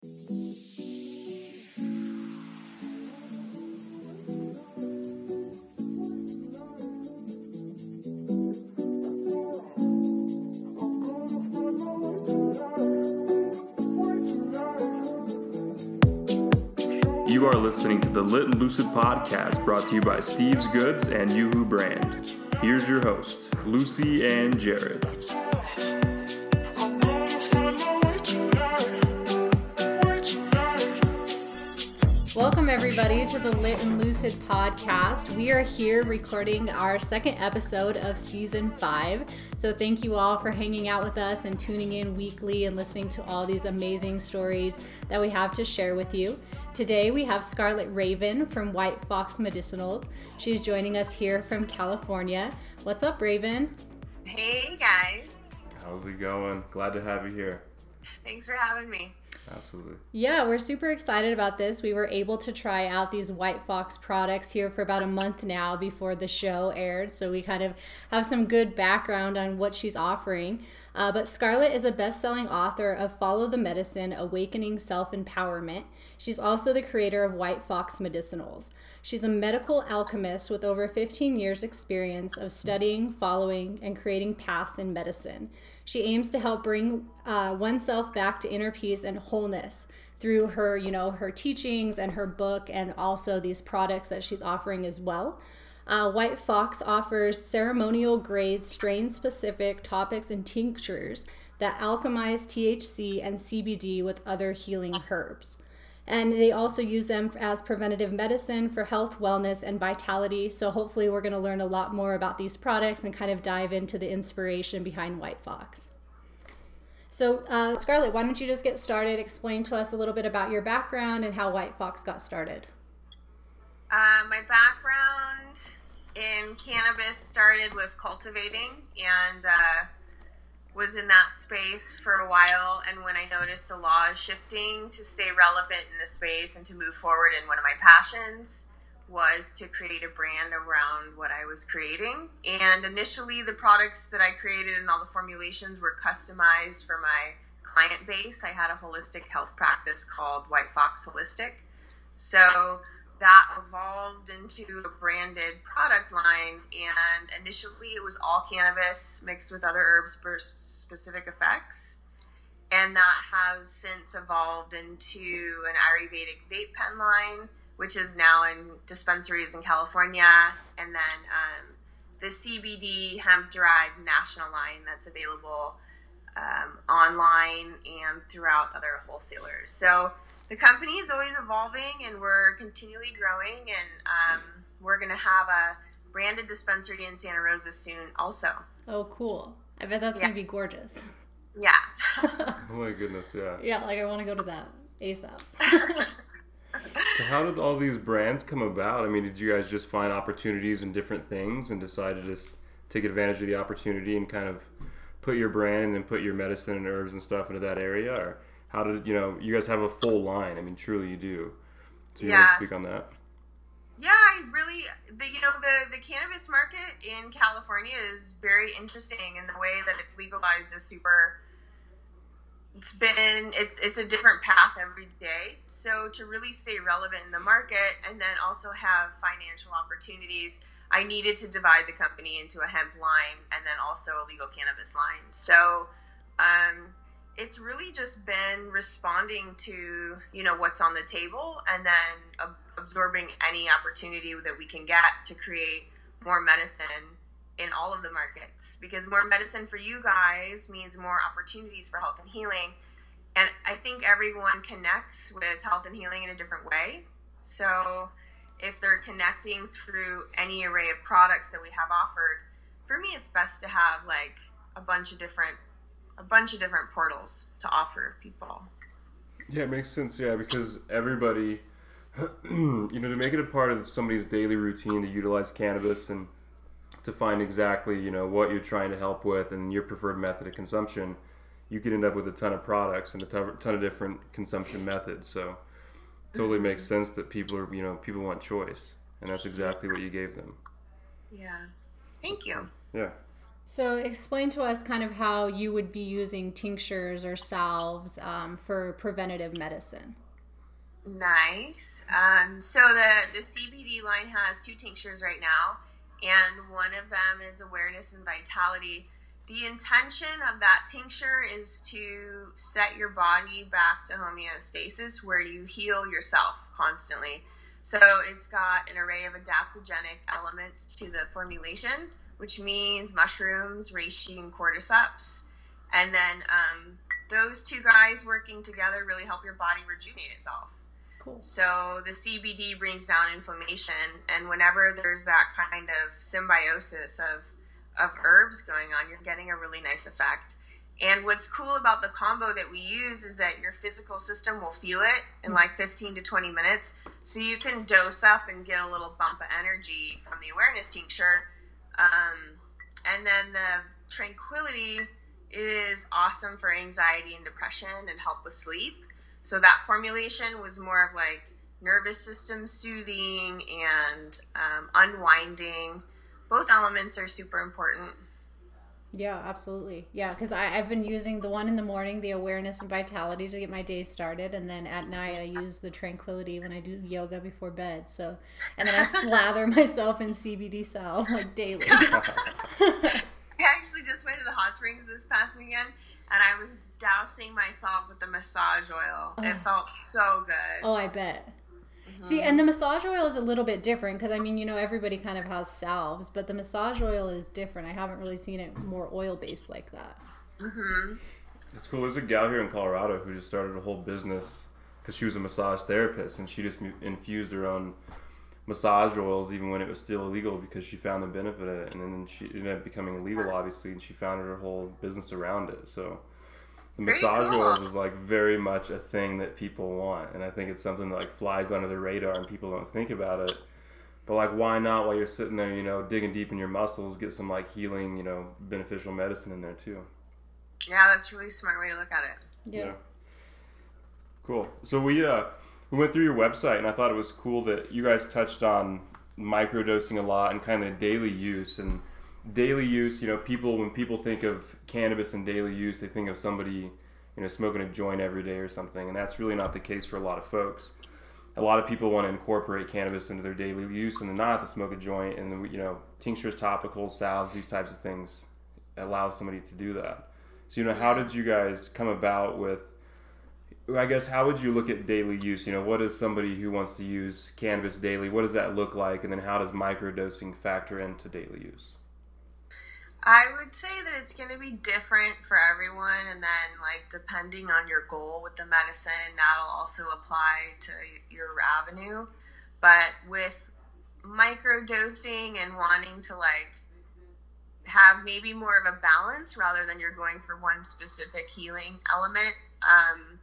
You are listening to the Lit and Lucid podcast brought to you by Steve's Goods and Yoo-Hoo Brand. Here's your host, Lucy and Jared. Everybody, to the Lit and Lucid podcast. We are here recording our second episode of season five. So, thank you all for hanging out with us and tuning in weekly and listening to all these amazing stories that we have to share with you. Today, we have Scarlett Raven from White Fox Medicinals. She's joining us here from California. What's up, Raven? Hey, guys. How's it going? Glad to have you here. Thanks for having me. Absolutely. Yeah, we're super excited about this. We were able to try out these White Fox products here for about a month now before the show aired. So we kind of have some good background on what she's offering. Uh, but Scarlett is a best selling author of Follow the Medicine Awakening Self Empowerment. She's also the creator of White Fox Medicinals. She's a medical alchemist with over 15 years' experience of studying, following, and creating paths in medicine. She aims to help bring uh, oneself back to inner peace and wholeness through her, you know, her teachings and her book, and also these products that she's offering as well. Uh, White Fox offers ceremonial grade, strain specific topics and tinctures that alchemize THC and CBD with other healing herbs. And they also use them as preventative medicine for health, wellness, and vitality. So, hopefully, we're going to learn a lot more about these products and kind of dive into the inspiration behind White Fox. So, uh, Scarlett, why don't you just get started? Explain to us a little bit about your background and how White Fox got started. Uh, my background in cannabis started with cultivating and uh, was in that space for a while. And when I noticed the laws shifting to stay relevant in the space and to move forward in one of my passions was to create a brand around what I was creating. And initially, the products that I created and all the formulations were customized for my client base. I had a holistic health practice called White Fox Holistic. So that evolved into a branded product line. And initially, it was all cannabis mixed with other herbs for specific effects. And that has since evolved into an Ayurvedic vape pen line, which is now in dispensaries in California. And then um, the CBD hemp derived national line that's available um, online and throughout other wholesalers. So, the company is always evolving and we're continually growing and um, we're going to have a branded dispensary in santa rosa soon also Oh, cool. I bet that's Yeah. going to be gorgeous. yeah Oh my goodness, yeah. yeah, like I want to go to that ASAP. So how did all these brands come about? I mean, did you guys just find opportunities in different things and decide to just take advantage of the opportunity and kind of put your brand and then put your medicine and herbs and stuff into that area? Or how did, you know, you guys have a full line. I mean, truly you do. So you want Yeah. to speak on that? yeah i really the you know the the cannabis market in california is very interesting and the way that it's legalized is super it's been it's it's a different path every day so to really stay relevant in the market and then also have financial opportunities i needed to divide the company into a hemp line and then also a legal cannabis line so um, it's really just been responding to you know what's on the table and then ab- absorbing any opportunity that we can get to create more medicine in all of the markets. Because more medicine for you guys means more opportunities for health and healing. And i think everyone connects with health and healing in a different way. So if they're connecting through any array of products that we have offered for me it's best to have like a bunch of different a bunch of different portals to offer people Yeah, it makes sense. Yeah, because everybody, you know, to make it a part of somebody's daily routine to utilize cannabis and to find exactly, you know, what you're trying to help with and your preferred method of consumption, you could end up with a ton of products and a ton ton of different consumption methods. So, totally makes mm-hmm. sense that people are, you know, people want choice, and that's exactly what you gave them. yeah thank you Yeah. So, explain to us kind of how you would be using tinctures or salves um, for preventative medicine. Nice. Um, so the the CBD line has two tinctures right now, and one of them is awareness and vitality. The intention of that tincture is to set your body back to homeostasis, where you heal yourself constantly. So it's got an array of adaptogenic elements to the formulation which means mushrooms, reishi, and cordyceps. And then um, those two guys working together really help your body rejuvenate itself. Cool. So the CBD brings down inflammation, and whenever there's that kind of symbiosis of of herbs going on, you're getting a really nice effect. And what's cool about the combo that we use is that your physical system will feel it in like 15 to 20 minutes. So you can dose up and get a little bump of energy from the awareness tincture um, and then the tranquility is awesome for anxiety and depression and help with sleep. So that formulation was more of like nervous system soothing and um, unwinding. Both elements are super important. Yeah, absolutely. Yeah, because I've been using the one in the morning, the awareness and vitality to get my day started, and then at night I use the tranquility when I do yoga before bed. So, and then I slather myself in CBD salve like daily. I actually just went to the hot springs this past weekend, and I was dousing myself with the massage oil. Oh. It felt so good. Oh, I bet. See, and the massage oil is a little bit different because I mean, you know, everybody kind of has salves, but the massage oil is different. I haven't really seen it more oil based like that. Mm-hmm. It's cool. There's a gal here in Colorado who just started a whole business because she was a massage therapist and she just infused her own massage oils even when it was still illegal because she found the benefit of it and then she ended up becoming illegal obviously and she founded her whole business around it so the massage cool. oils is like very much a thing that people want, and I think it's something that like flies under the radar and people don't think about it. But like, why not while you're sitting there, you know, digging deep in your muscles, get some like healing, you know, beneficial medicine in there too. Yeah, that's really smart way to look at it. Yeah. yeah. Cool. So we uh we went through your website, and I thought it was cool that you guys touched on microdosing a lot and kind of daily use and daily use, you know, people when people think of cannabis and daily use, they think of somebody, you know, smoking a joint every day or something, and that's really not the case for a lot of folks. A lot of people want to incorporate cannabis into their daily use and they're not to smoke a joint, and you know, tinctures, topicals, salves, these types of things allow somebody to do that. So, you know, how did you guys come about with? I guess how would you look at daily use? You know, what is somebody who wants to use cannabis daily? What does that look like? And then how does microdosing factor into daily use? I would say that it's going to be different for everyone, and then like depending on your goal with the medicine, that'll also apply to your avenue. But with microdosing and wanting to like have maybe more of a balance rather than you're going for one specific healing element. Um,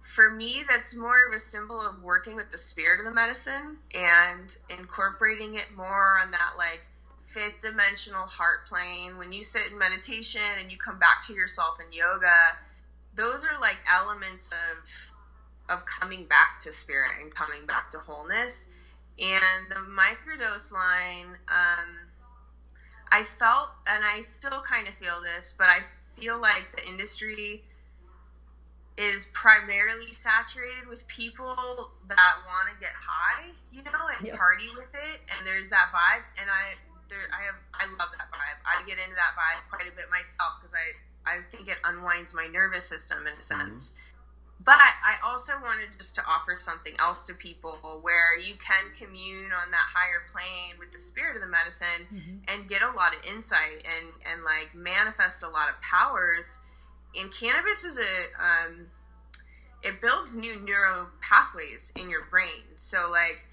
for me, that's more of a symbol of working with the spirit of the medicine and incorporating it more on that like fifth dimensional heart plane, when you sit in meditation and you come back to yourself in yoga, those are like elements of of coming back to spirit and coming back to wholeness. And the microdose line, um, I felt, and I still kind of feel this, but I feel like the industry is primarily saturated with people that want to get high, you know, and yeah. party with it. And there's that vibe. And I, there I have I love that vibe. I get into that vibe quite a bit myself because I I think it unwinds my nervous system in a mm-hmm. sense. Mm-hmm. But I also wanted just to offer something else to people where you can commune on that higher plane with the spirit of the medicine mm-hmm. and get a lot of insight and and like manifest a lot of powers. And cannabis is a um, it builds new neural pathways in your brain. So like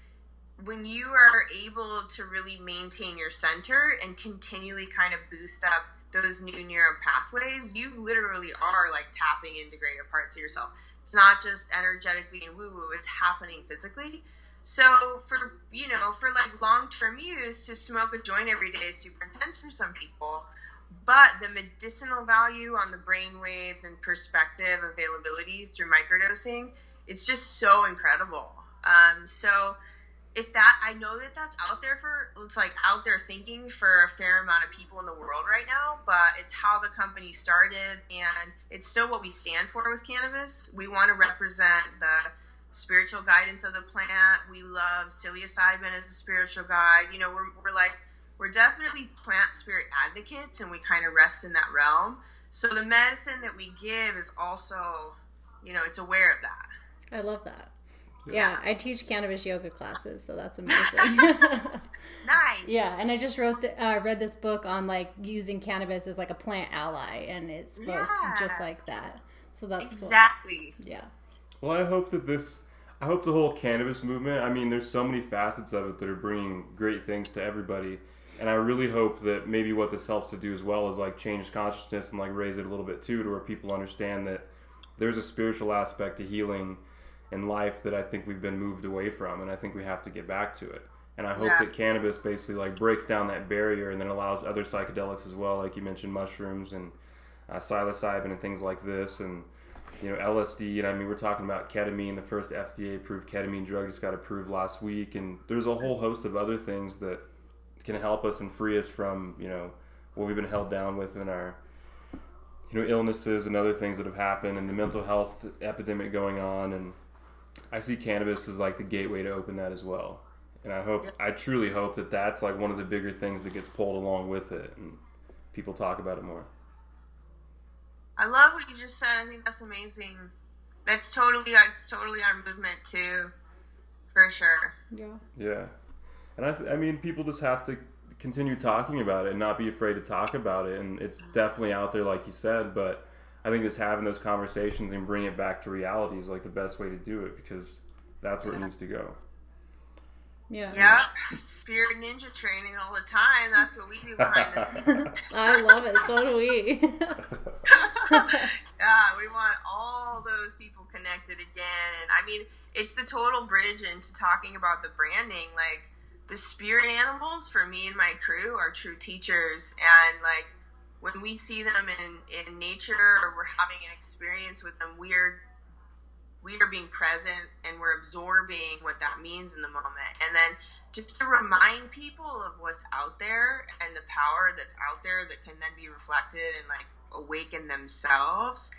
when you are able to really maintain your center and continually kind of boost up those new neural pathways, you literally are like tapping into greater parts of yourself. It's not just energetically and woo woo, it's happening physically. So for you know, for like long term use, to smoke a joint every day is super intense for some people. But the medicinal value on the brain waves and perspective availabilities through microdosing, it's just so incredible. Um, so if that I know that that's out there for it's like out there thinking for a fair amount of people in the world right now, but it's how the company started and it's still what we stand for with cannabis. We want to represent the spiritual guidance of the plant. We love psilocybin as a spiritual guide. You know, we're, we're like we're definitely plant spirit advocates and we kind of rest in that realm. So the medicine that we give is also, you know, it's aware of that. I love that. Yeah, I teach cannabis yoga classes, so that's amazing. Nice. yeah, and I just wrote the, uh, read this book on like using cannabis as like a plant ally, and it spoke just like that. So that's Exactly. cool. Yeah. Well, I hope that this, I hope the whole cannabis movement. I mean, there's so many facets of it that are bringing great things to everybody, and I really hope that maybe what this helps to do as well is like change consciousness and like raise it a little bit too, to where people understand that there's a spiritual aspect to healing in life that I think we've been moved away from, and I think we have to get back to it. And I hope Yeah. that cannabis basically like breaks down that barrier and then allows other psychedelics as well, like you mentioned, mushrooms and uh, psilocybin and things like this, and you know LSD. And I mean, we're talking about ketamine. The first FDA-approved ketamine drug just got approved last week, and there's a whole host of other things that can help us and free us from you know what we've been held down with in our you know illnesses and other things that have happened, and the mental health epidemic going on. And I see cannabis as like the gateway to open that as well. And I hope, I truly hope that that's like one of the bigger things that gets pulled along with it, and people talk about it more. I love what you just said. I think that's amazing. That's totally it's totally our movement too, for sure. Yeah. Yeah, and I, th- I mean, people just have to continue talking about it and not be afraid to talk about it. And it's mm-hmm. definitely out there, like you said. But I think just having those conversations and bring it back to reality is like the best way to do it because that's where it needs to go. Yeah. Yeah, spirit ninja training all the time. That's what we do behind the scenes. I love it. So do we. yeah, we want all those people connected again. And I mean, it's the total bridge into talking about the branding. Like, the spirit animals for me and my crew are true teachers. And, like, when we see them in, in nature or we're having an experience with them, we're we are being present and we're absorbing what that means in the moment. And then just to remind people of what's out there and the power that's out there that can then be reflected and like awaken themselves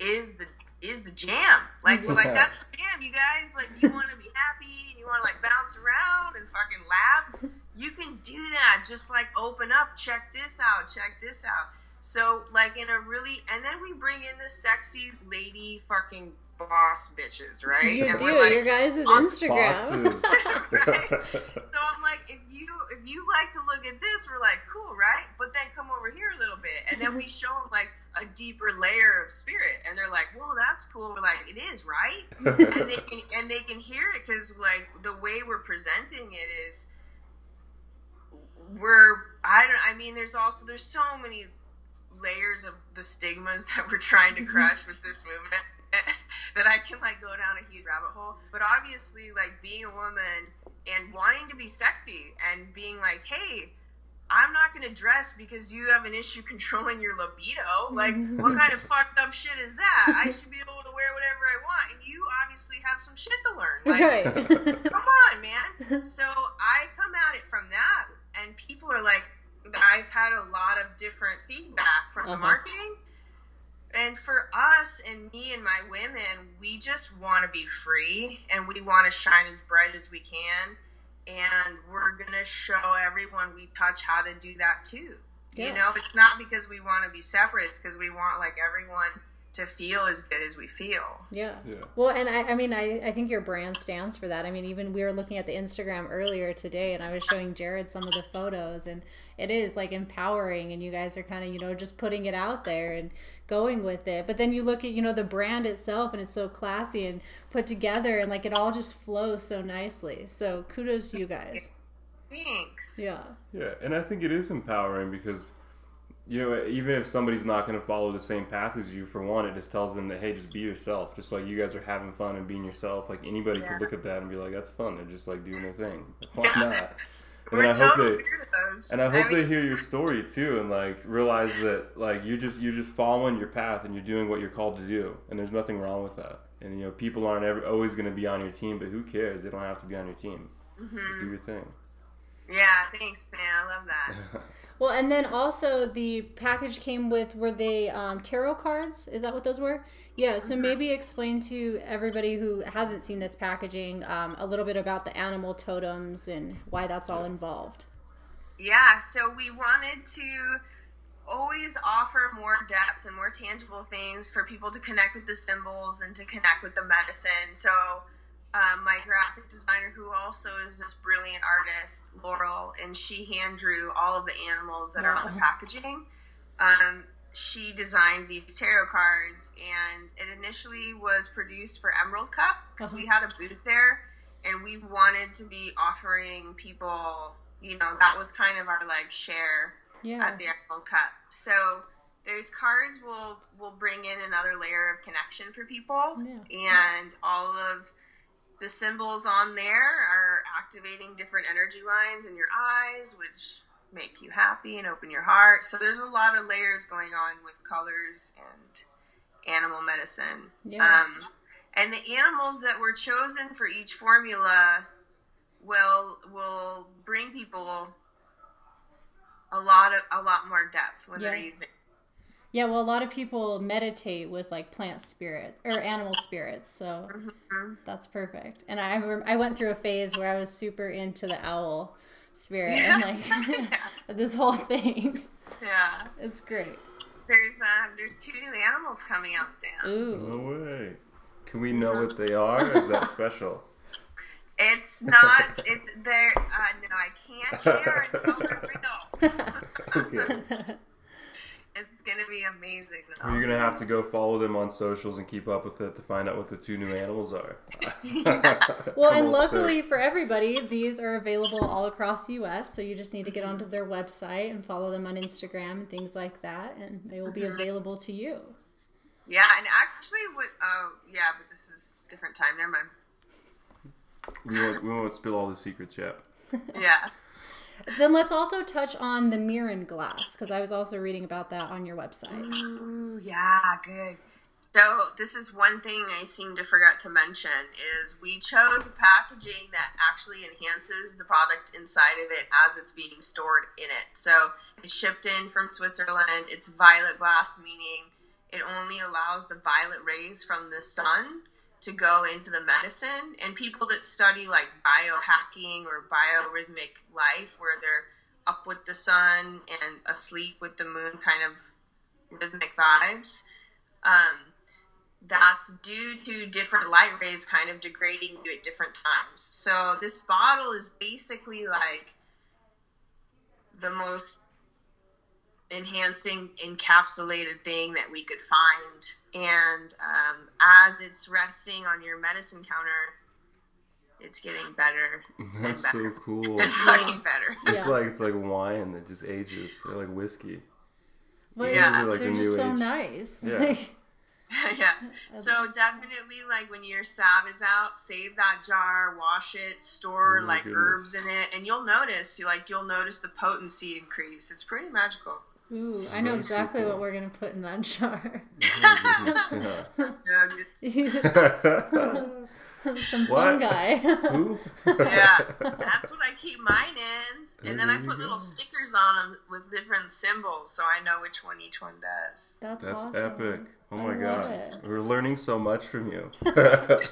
is the is the jam. Like we're like that's the jam, you guys. Like you want to be happy and you want to like bounce around and fucking laugh. You can do that. Just like open up, check this out, check this out. So like in a really, and then we bring in the sexy lady fucking boss bitches, right? You and do. like, Your guys' Instagram. right? so I'm like, if you if you like to look at this, we're like, cool, right? But then come over here a little bit, and then we show them like a deeper layer of spirit, and they're like, well, that's cool. We're like, it is, right? and they can and they can hear it because like the way we're presenting it is, we're I don't I mean, there's also there's so many layers of the stigmas that we're trying to mm-hmm. crush with this movement that I can like go down a huge rabbit hole. But obviously, like being a woman and wanting to be sexy and being like, hey, I'm not going to dress because you have an issue controlling your libido. Like, what kind of fucked up shit is that? I should be able to wear whatever I want, and you obviously have some shit to learn. Like, right. come on, man. So I come at it from that, and people are like, I've had a lot of different feedback from the Uh-huh. marketing. And for us and me and my women, we just want to be free and we want to shine as bright as we can. And we're going to show everyone we touch how to do that too. Yeah. You know, it's not because we want to be separate, it's because we want like everyone to feel as good as we feel. Yeah. Yeah. Well, and I, I mean, I, I think your brand stands for that. I mean, even we were looking at the Instagram earlier today, and I was showing Jared some of the photos, and it is like empowering, and you guys are kind of, you know, just putting it out there and going with it. But then you look at, you know, the brand itself, and it's so classy and put together, and like it all just flows so nicely. So kudos to you guys. Thanks. Yeah. Yeah, and I think it is empowering because, you know, even if somebody's not going to follow the same path as you, for one, it just tells them that, hey, just be yourself. Just like you guys are having fun and being yourself. Like anybody Yeah. could look at that and be like, that's fun. They're just like doing their thing. Why not? And We're I hope they. And I hope mean, they hear your story too, and like realize that like you just you're just following your path and you're doing what you're called to do, and there's nothing wrong with that. And you know people aren't ever always going to be on your team, but who cares? They don't have to be on your team. Just do mm-hmm. your thing. Yeah, thanks, man. I love that. Well, and then also the package came with were they um, tarot cards? Is that what those were? Yeah. So maybe explain to everybody who hasn't seen this packaging um, a little bit about the animal totems and why that's all involved. Yeah, so we wanted to always offer more depth and more tangible things for people to connect with the symbols and to connect with the medicine. So, um, my graphic designer, who also is this brilliant artist, Laurel, and she hand drew all of the animals that are on the packaging. Um, she designed these tarot cards, and it initially was produced for Emerald Cup because we had a booth there, and we wanted to be offering people, you know, that was kind of our like share Yeah. at the Emerald Cup. So those cards will will bring in another layer of connection for people, Yeah. and all of the symbols on there are activating different energy lines in your eyes, which make you happy and open your heart. So there's a lot of layers going on with colors and animal medicine. Yeah. Um, and the animals that were chosen for each formula will will bring people a lot of a lot more depth when they're using. Yeah, well, a lot of people meditate with like plant spirit or animal spirits, so Mhm. that's perfect. And I I went through a phase where I was super into the owl spirit and like this whole thing. Yeah, It's great. there's um, there's two new animals coming out soon. Ooh. No way. Can we know what they are? Or is that special? It's not. It's there. Uh, no, I can't share until they're real. Okay. It's gonna be amazing. Though. You're gonna have to go follow them on socials and keep up with it to find out what the two new animals are. Well, and luckily stoked. for everybody, these are available all across the US. So you just need to get onto their website and follow them on Instagram and things like that, and they will be mm-hmm. available to you. Yeah, and actually, what? Oh, uh, yeah, but this is different time. Never mind. we won't, we won't spill all the secrets yet. Yeah. Then let's also touch on the Miron glass because I was also reading about that on your website. Ooh, yeah, good. So this is one thing I seem to forget to mention is we chose packaging that actually enhances the product inside of it as it's being stored in it. So it's shipped in from Switzerland. It's violet glass, meaning it only allows the violet rays from the sun to go into the medicine. And people that study like biohacking or biorhythmic life, where they're up with the sun and asleep with the moon, kind of rhythmic vibes. Um, that's due to different light rays kind of degrading you at different times. So this bottle is basically like the most enhancing encapsulated thing that we could find and um, as it's resting on your medicine counter it's getting better That's so cool. and fucking better It's Yeah. like it's like wine that just ages, or like whiskey. But Yeah. Like they're just so age. nice. Yeah. yeah. So definitely, like when your salve is out, save that jar, wash it, store Oh like goodness. herbs in it, and you'll notice, you like you'll notice the potency increase. It's pretty magical. Ooh, I know exactly cool. what we're gonna put in that jar. Yeah, it's, Some What? fungi. Who? yeah, that's what I keep mine in, and then I There you put go. little stickers on them with different symbols, so I know which one each one does. That's, That's awesome. epic. Oh my god. it. We're learning so much from you. this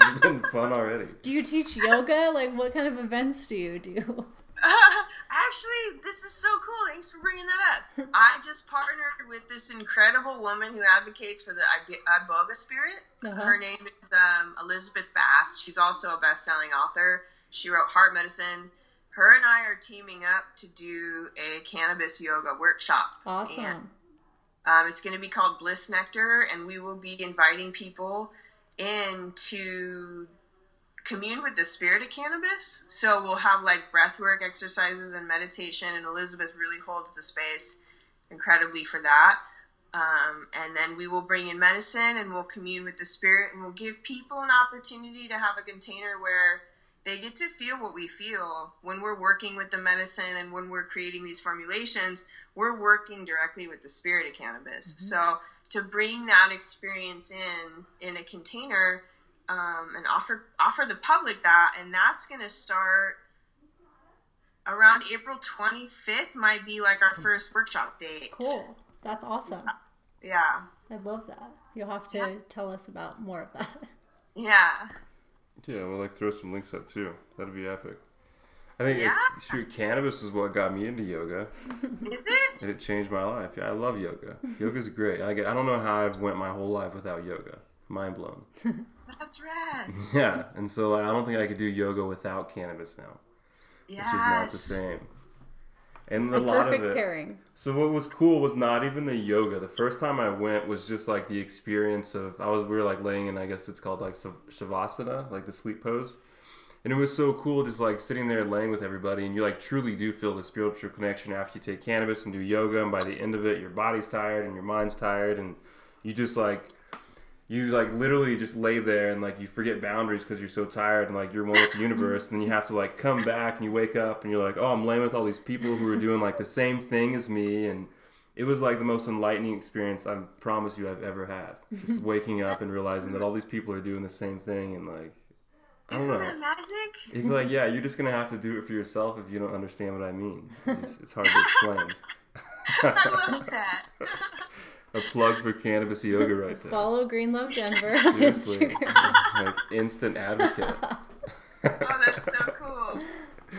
has been fun already. Do you teach yoga? Like, what kind of events do you do? Actually, this is so cool. Thanks for bringing that up. I just partnered with this incredible woman who advocates for the Iboga spirit. Uh-huh. Her name is um, Elizabeth Bast. She's also a best-selling author. She wrote Heart Medicine. Her and I are teaming up to do a cannabis yoga workshop. Awesome. And, um, it's going to be called Bliss Nectar, and we will be inviting people in to commune with the spirit of cannabis. So we'll have like breathwork exercises and meditation, and Elizabeth really holds the space incredibly for that. Um, and then we will bring in medicine and we'll commune with the spirit and we'll give people an opportunity to have a container where they get to feel what we feel when we're working with the medicine and when we're creating these formulations we're working directly with the spirit of cannabis so to bring that experience in in a container um, and offer offer the public that, and that's going to start around April 25th. Might be like our first workshop date. Cool. That's awesome. Yeah. I love that. You'll have to Yeah. tell us about more of that. Yeah. Yeah, we'll like throw some links up too. That'd be epic. I think Yeah. it, shoot, cannabis is what got me into yoga, Is it? and it changed my life. Yeah, I love yoga. Yoga's great. I, get, I don't know how I've went my whole life without yoga. Mind blown. That's rad. Yeah, and so like, I don't think I could do yoga without cannabis now. Yeah. It's just not the same. And The a lot of perfect it. pairing. So what was cool was not even the yoga. The first time I went was just like the experience of I was we were like laying in I guess it's called like sav- shavasana, like the sleep pose. And it was so cool just like sitting there laying with everybody and you like truly do feel the spiritual connection after you take cannabis and do yoga and by the end of it your body's tired and your mind's tired and you just like you like literally just lay there and like you forget boundaries because you're so tired and like you're one with the universe and then you have to like come back and you wake up and you're like oh i'm laying with all these people who are doing like the same thing as me and it was like the most enlightening experience i promise you i've ever had just waking up and realizing that all these people are doing the same thing and like i don't Isn't know that magic? you're like yeah you're just gonna have to do it for yourself if you don't understand what i mean it's, it's hard to explain I love that. a plug for cannabis yoga right there Follow Green Love Denver on Seriously, Instagram. like instant advocate. Oh, that's so cool.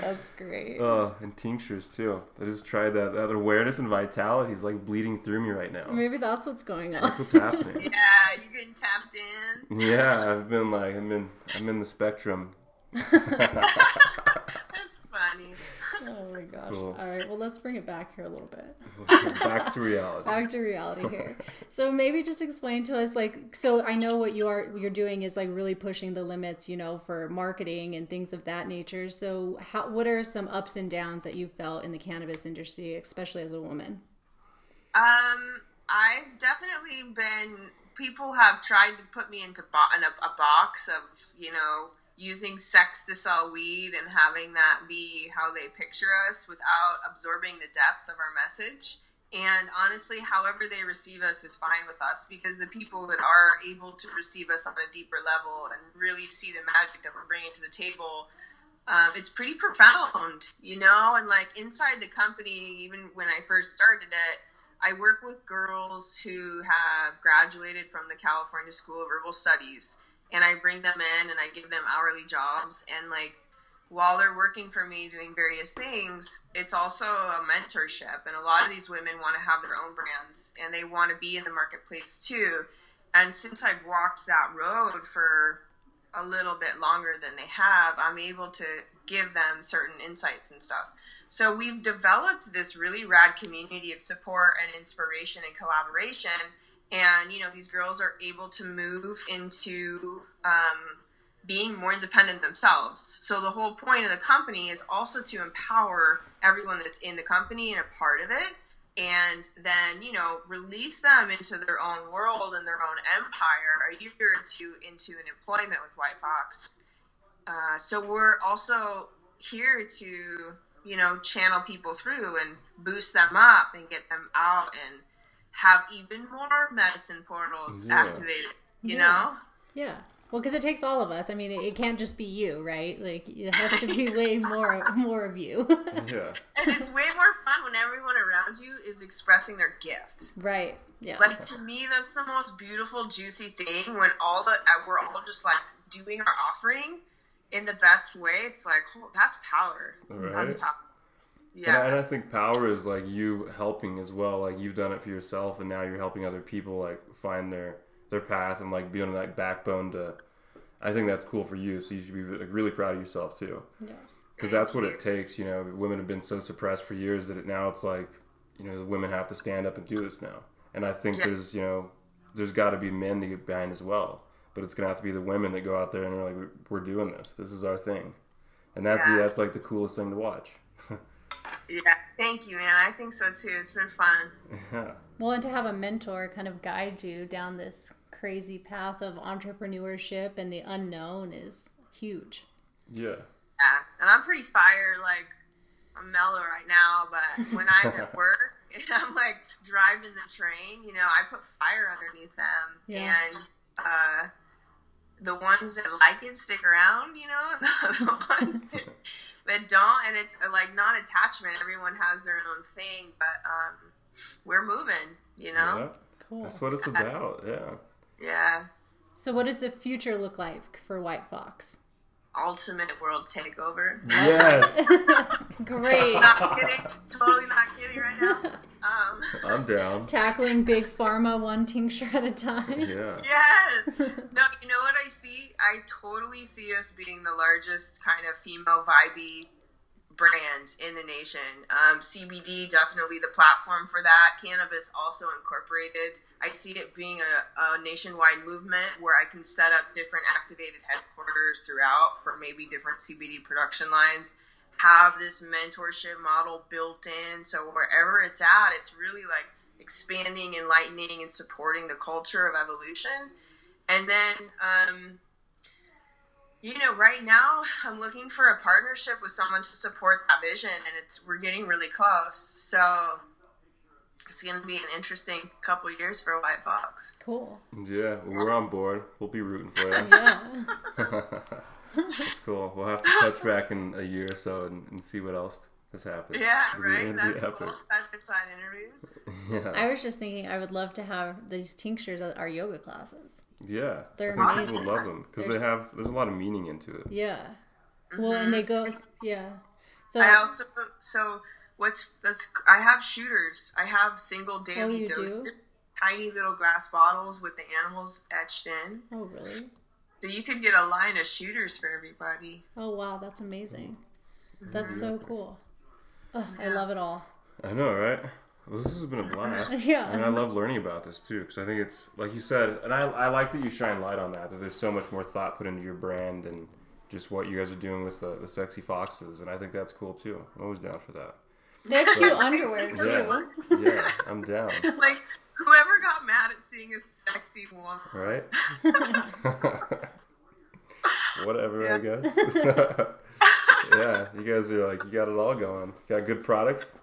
That's great. Oh, and tinctures too. I just tried that. That awareness and vitality is like bleeding through me right now. Maybe that's what's going on. That's what's happening. Yeah, you're getting tapped in. Yeah, I've been like, I'm in, I'm in the spectrum. That's funny. Oh my gosh. Cool. All right, well, let's bring it back here a little bit. Back to reality. Back to reality here. So maybe just explain to us like so I know what you are you're doing is like really pushing the limits, you know, for marketing and things of that nature. So how what are some ups and downs that you felt in the cannabis industry, especially as a woman? Um, I've definitely been. People have tried to put me into bo- in a, a box of you know using sex to sell weed and having that be how they picture us without absorbing the depth of our message. And honestly, however they receive us is fine with us because the people that are able to receive us on a deeper level and really see the magic that we're bringing to the table um, it's pretty profound, you know. And like inside the company, even when I first started it, I work with girls who have graduated from the California School of Herbal Studies, and I bring them in and I give them hourly jobs. And like while they're working for me doing various things, it's also a mentorship. And a lot of these women want to have their own brands and they want to be in the marketplace too. And since I've walked that road for a little bit longer than they have, I'm able to give them certain insights and stuff. So we've developed this really rad community of support and inspiration and collaboration. And you know, these girls are able to move into um, being more independent themselves. So the whole point of the company is also to empower everyone that's in the company and a part of it and then you know release them into their own world and their own empire a year or two into an employment with white fox uh, so we're also here to you know channel people through and boost them up and get them out and have even more medicine portals Yeah. activated you Yeah. know Yeah. Well, because it takes all of us. I mean, it, it can't just be you, right? Like it has to be way more more of you. Yeah. and it's way more fun when everyone around you is expressing their gift right. Yeah. Like to me, that's the most beautiful, juicy thing. When all the uh, we're all just like doing our offering in the best way. It's like oh, that's power. That's Right. Power. And, I, Yeah, and I think power is like you helping as well. Like you've done it for yourself, and now you're helping other people like find their their path and like be on that backbone to. I think that's cool for you. So you should be like, really proud of yourself too. yeah. because that's what it takes. You know, women have been so suppressed for years that it, now it's like, you know, the women have to stand up and do this now. And I think Yeah. there's, you know, there's got to be men to get behind as well. But it's gonna have to be the women that go out there and are like, "We're- we're doing this. This is our thing, and that's Yeah. that's like the coolest thing to watch. yeah. Thank you, man. I think so too. It's been fun. yeah, Well, and to have a mentor kind of guide you down this crazy path of entrepreneurship and the unknown is huge. yeah, Yeah, and I'm pretty fire. Like I'm mellow right now, but when I'm at work and I'm like driving the train, you know, I put fire underneath them, Yeah. and uh, the ones that like it stick around, you know, the ones that, that don't, and it's uh, like not attachment. Everyone has their own thing, but um, we're moving, you know. Yeah, Cool. that's what it's about. Yeah. Yeah. So, what does the future look like for White Fox? Ultimate world takeover. Yes, Great. not kidding. Totally not kidding right now. Um, I'm down. Tackling big pharma one tincture at a time. Yeah. yes. No, you know what I see? I totally see us being the largest kind of female vibey brand in the nation. Um, CBD definitely the platform for that. Cannabis also incorporated. I see it being a, a nationwide movement where I can set up different activated headquarters throughout for maybe different CBD production lines. Have this mentorship model built in, so wherever it's at, it's really like expanding, enlightening, and supporting the culture of evolution. And then, um, you know, right now I'm looking for a partnership with someone to support that vision, and it's we're getting really close. So it's going to be an interesting couple years for White Fox. Cool. Yeah, we're on board. We'll be rooting for you. Yeah. That's cool. We'll have to touch back in a year or so and, and see what else has happened. Yeah, It'll be- right. it'll be That's cool. epic. Side side interviews. Yeah. I was just thinking I would love to have these tinctures at our yoga classes. Yeah. They're I think amazing. people love them because they have. There's a lot of meaning into it. Yeah. Well, and mm-hmm. they go, yeah. So, I also so what's that's I have shooters. I have single oh, daily Oh, doses, do? tiny little glass bottles with the animals etched in. oh, really? So you could get a line of shooters for everybody. Oh, wow. That's amazing. That's mm-hmm. so cool. Oh, I love it all. I know, right? Well, this has been a blast. Yeah. And I love learning about this too, because I think it's like you said, and I, I like that you shine light on that. That there's so much more thought put into your brand and just what you guys are doing with the, the sexy foxes, and I think that's cool too. I'm always down for that. They have cute underwear, Yeah, too. yeah, I'm down. Like whoever got mad at seeing a sexy woman. Right? Whatever, I guess. yeah, you guys are like you got it all going. You got good products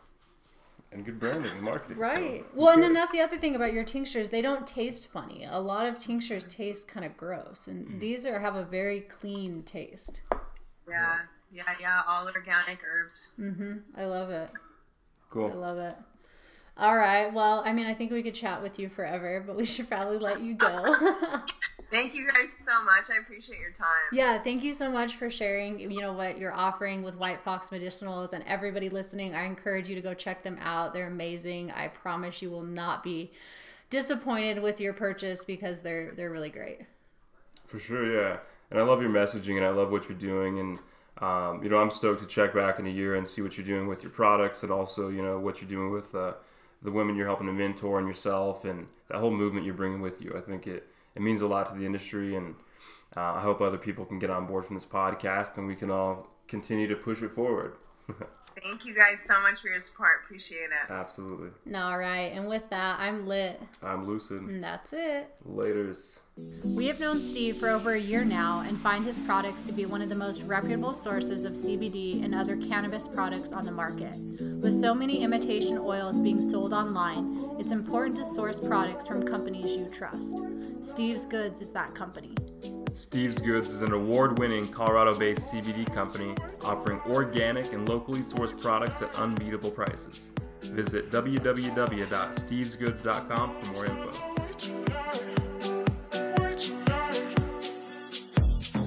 and good branding and marketing. Right. who Well, and then that's the other thing about your tinctures. They don't taste funny. A lot of tinctures taste kind of gross, and Mm. these are have a very clean taste. Yeah, yeah, yeah. All organic herbs. Mm-hmm. I love it. Cool. I love it. All right. Well, I mean, I think we could chat with you forever, but we should probably let you go. Thank you guys so much. I appreciate your time. yeah. Thank you so much for sharing. You know what you're offering with White Fox Medicinals, and everybody listening. I encourage you to go check them out. They're amazing. I promise you will not be disappointed with your purchase because they're they're really great. For sure, yeah. And I love your messaging, and I love what you're doing, and um, you know, I'm stoked to check back in a year and see what you're doing with your products, and also, you know, what you're doing with uh, the women you're helping to mentor and yourself, and that whole movement you're bringing with you. I think it it means a lot to the industry, and uh, I hope other people can get on board from this podcast, and we can all continue to push it forward. Thank you guys so much for your support. Appreciate it. Absolutely. All right. And with that, I'm lit. I'm Lucid. And that's it. Laters. We have known Steve for over a year now and find his products to be one of the most reputable sources of CBD and other cannabis products on the market. With so many imitation oils being sold online, it's important to source products from companies you trust. Steve's Goods is that company. Steve's Goods is an award winning Colorado based CBD company offering organic and locally sourced products at unbeatable prices. Visit www.stevesgoods.com for more info.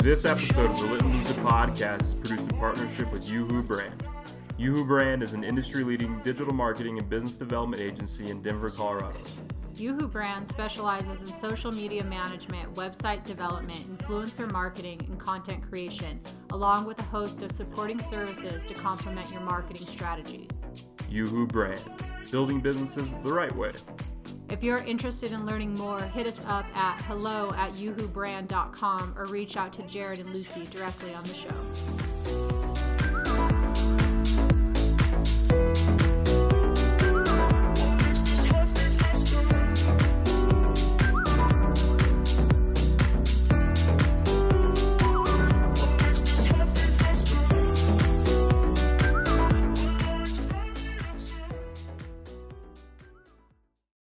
This episode of the Lit and Lucid podcast is produced in partnership with Yoo-Hoo Brand. Yoo-Hoo Brand is an industry leading digital marketing and business development agency in Denver, Colorado. Yoo-Hoo Brand specializes in social media management, website development, influencer marketing, and content creation, along with a host of supporting services to complement your marketing strategy. Yoo-Hoo Brand, building businesses the right way. If you're interested in learning more, hit us up at hello at youhoobrand.com or reach out to Jared and Lucy directly on the show.